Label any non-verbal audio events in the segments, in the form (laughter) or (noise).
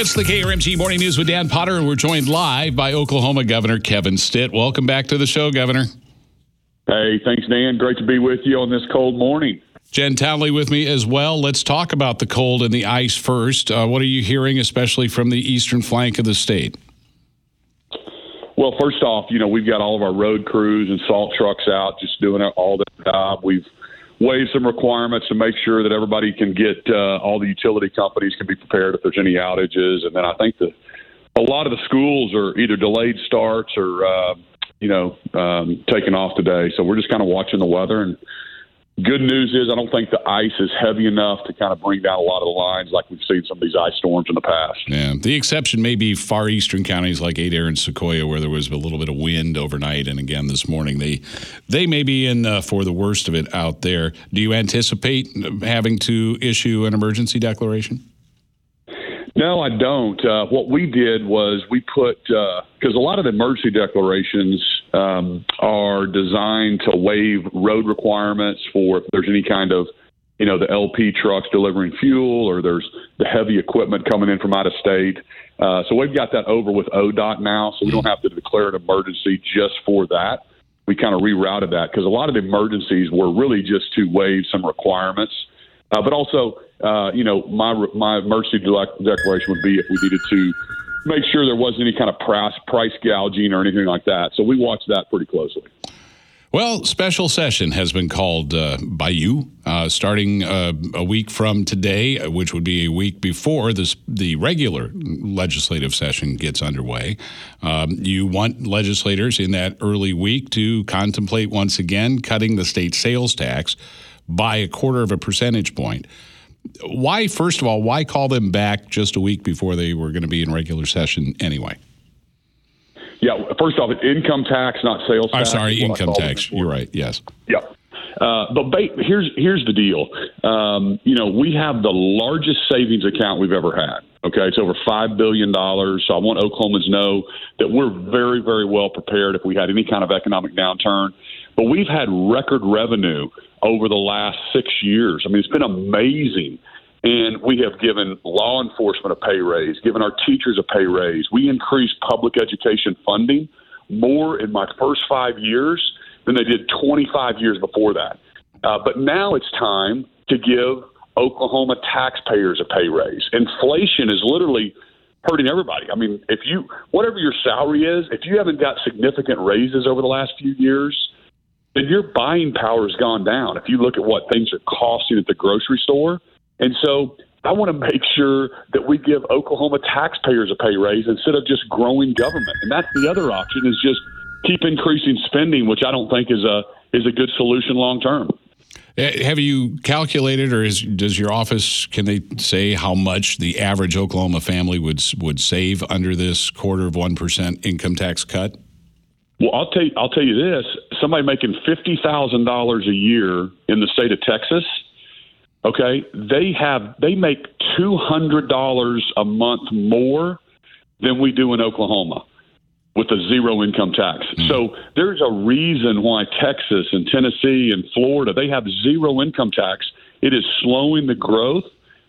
It's the KRMG Morning News with Dan Potter, and we're joined live by Oklahoma Governor Kevin Stitt. Welcome back to the show, Governor. Hey, thanks, Dan. Great to be with you on this cold morning. Jen Townley with me as well. Let's talk about the cold and the ice first. Uh, what are you hearing, especially from the eastern flank of the state? Well, first off, you know, we've got all of our road crews and salt trucks out just doing all the job. We've waived some requirements to make sure that everybody can get uh, all the utility companies can be prepared if there's any outages. And then I think that a lot of the schools are either delayed starts or, uh, you know, um, taking off today. So we're just kind of watching the weather and Good news is I don't think the ice is heavy enough to kind of bring down a lot of the lines like we've seen some of these ice storms in the past. Yeah, the exception may be far eastern counties like Adair and Sequoyah, where there was a little bit of wind overnight, and again this morning they they may be in uh, for the worst of it out there. Do you anticipate having to issue an emergency declaration? No, I don't. Uh, what we did was we put because uh, a lot of the emergency declarations um, are designed to waive road requirements for if there's any kind of you know the LP trucks delivering fuel or there's the heavy equipment coming in from out of state. Uh, so we've got that over with ODOT now, so we don't have to declare an emergency just for that. We kind of rerouted that because a lot of the emergencies were really just to waive some requirements, uh, but also uh, you know, my my emergency declaration would be if we needed to make sure there wasn't any kind of price price gouging or anything like that. So we watch that pretty closely. Well, special session has been called uh, by you uh, starting uh, a week from today, which would be a week before this, the regular legislative session gets underway. Um, you want legislators in that early week to contemplate once again cutting the state sales tax by a quarter of a percentage point why, first of all, why call them back just a week before they were going to be in regular session anyway? Yeah, first off, it's income tax, not sales tax. I'm sorry, income tax. You're right. Yes. Yeah. Uh, but ba- here's here's the deal. Um, you know, we have the largest savings account we've ever had. Okay, it's over five billion dollars. So I want Oklahomans to know that we're very very well prepared if we had any kind of economic downturn. But we've had record revenue over the last six years. I mean, it's been amazing. And we have given law enforcement a pay raise, given our teachers a pay raise. We increased public education funding more in my first five years than they did 25 years before that. Uh, but now it's time to give Oklahoma taxpayers a pay raise. Inflation is literally hurting everybody. I mean, if you, whatever your salary is, if you haven't got significant raises over the last few years, then your buying power has gone down. If you look at what things are costing at the grocery store, and so I want to make sure that we give Oklahoma taxpayers a pay raise instead of just growing government. And that's the other option is just keep increasing spending, which I don't think is a is a good solution long term. Eh, have you calculated, or is, does your office can they say how much the average Oklahoma family would would save under this quarter of one percent income tax cut? Well, I'll tell you, I'll tell you this: somebody making fifty thousand dollars a year in the state of Texas, okay, they have they make two hundred dollars a month more than we do in Oklahoma with a zero income tax. Mm-hmm. So there's a reason why Texas and Tennessee and Florida they have zero income tax. It is slowing the growth.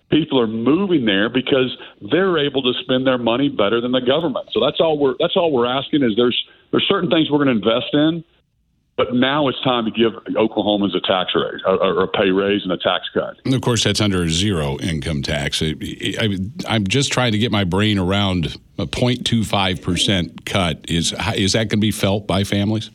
People are moving there because they're able to spend their money better than the government. So that's all we're that's all we're asking is there's there's certain things we're going to invest in, but now it's time to give Oklahomans a tax raise or a pay raise and a tax cut. And of course, that's under a zero income tax. I, am just trying to get my brain around a 0.25 percent cut. Is is that going to be felt by families?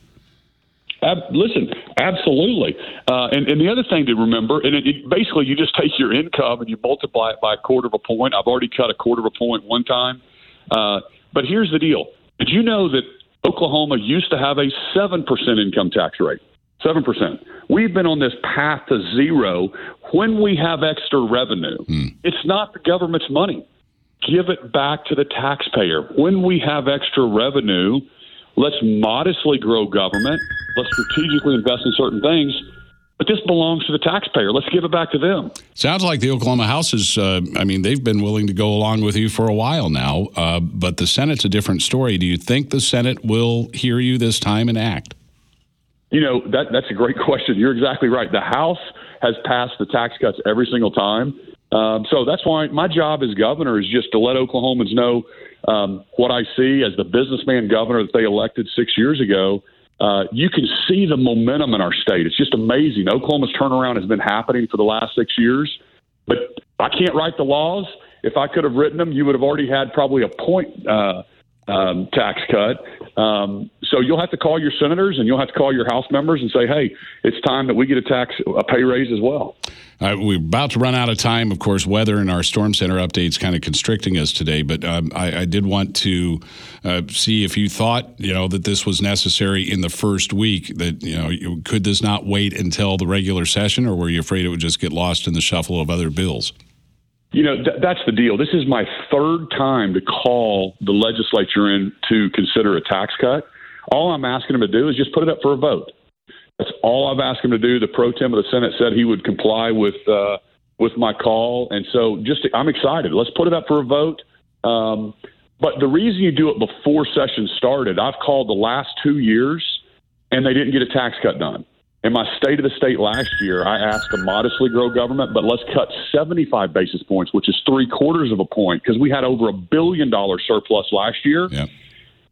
Ab- listen, absolutely. Uh, and, and the other thing to remember, and it, it, basically you just take your income and you multiply it by a quarter of a point. I've already cut a quarter of a point one time. Uh, but here's the deal: Did you know that Oklahoma used to have a 7% income tax rate. 7%. We've been on this path to zero when we have extra revenue. Mm. It's not the government's money. Give it back to the taxpayer. When we have extra revenue, let's modestly grow government. Let's strategically invest in certain things but this belongs to the taxpayer. Let's give it back to them. Sounds like the Oklahoma House is, uh, I mean, they've been willing to go along with you for a while now, uh, but the Senate's a different story. Do you think the Senate will hear you this time and act? You know, that, that's a great (laughs) question. You're exactly right. The House has passed the tax cuts every single time. Um, so that's why my job as governor is just to let Oklahomans know um, what I see as the businessman governor that they elected six years ago. Uh, you can see the momentum in our state. It's just amazing. Oklahoma's turnaround has been happening for the last six years, but I can't write the laws. If I could have written them, you would have already had probably a point uh, um, tax cut. Um, so you'll have to call your senators and you'll have to call your House members and say, "Hey, it's time that we get a tax a pay raise as well." Uh, we're about to run out of time. Of course, weather and our storm center updates kind of constricting us today. But um, I, I, did want to uh, see if you thought you know that this was necessary in the first week. That you know, could this not wait until the regular session, or were you afraid it would just get lost in the shuffle of other bills? You know, th- that's the deal. This is my third time to call the legislature in to consider a tax cut. All I'm asking them to do is just put it up for a vote. That's all I've asked him to do. The pro tem of the Senate said he would comply with uh, with my call, and so just I'm excited. Let's put it up for a vote. Um, but the reason you do it before session started, I've called the last two years, and they didn't get a tax cut done. In my state of the state last year, I asked to modestly grow government, but let's cut 75 basis points, which is three quarters of a point, because we had over a billion dollar surplus last year. Yep.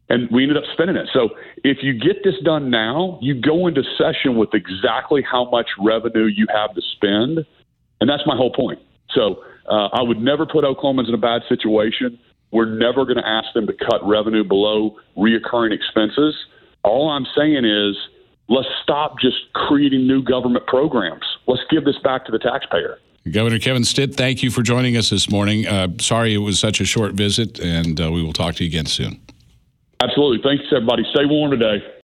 And we ended up spending it. So if you get this done now, you go into session with exactly how much revenue you have to spend. And that's my whole point. So uh, I would never put Oklahomans in a bad situation. We're never going to ask them to cut revenue below reoccurring expenses. All I'm saying is, Let's stop just creating new government programs. Let's give this back to the taxpayer. Governor Kevin Stitt, thank you for joining us this morning. Uh, sorry it was such a short visit, and uh, we will talk to you again soon. Absolutely. Thanks, everybody. Stay warm today.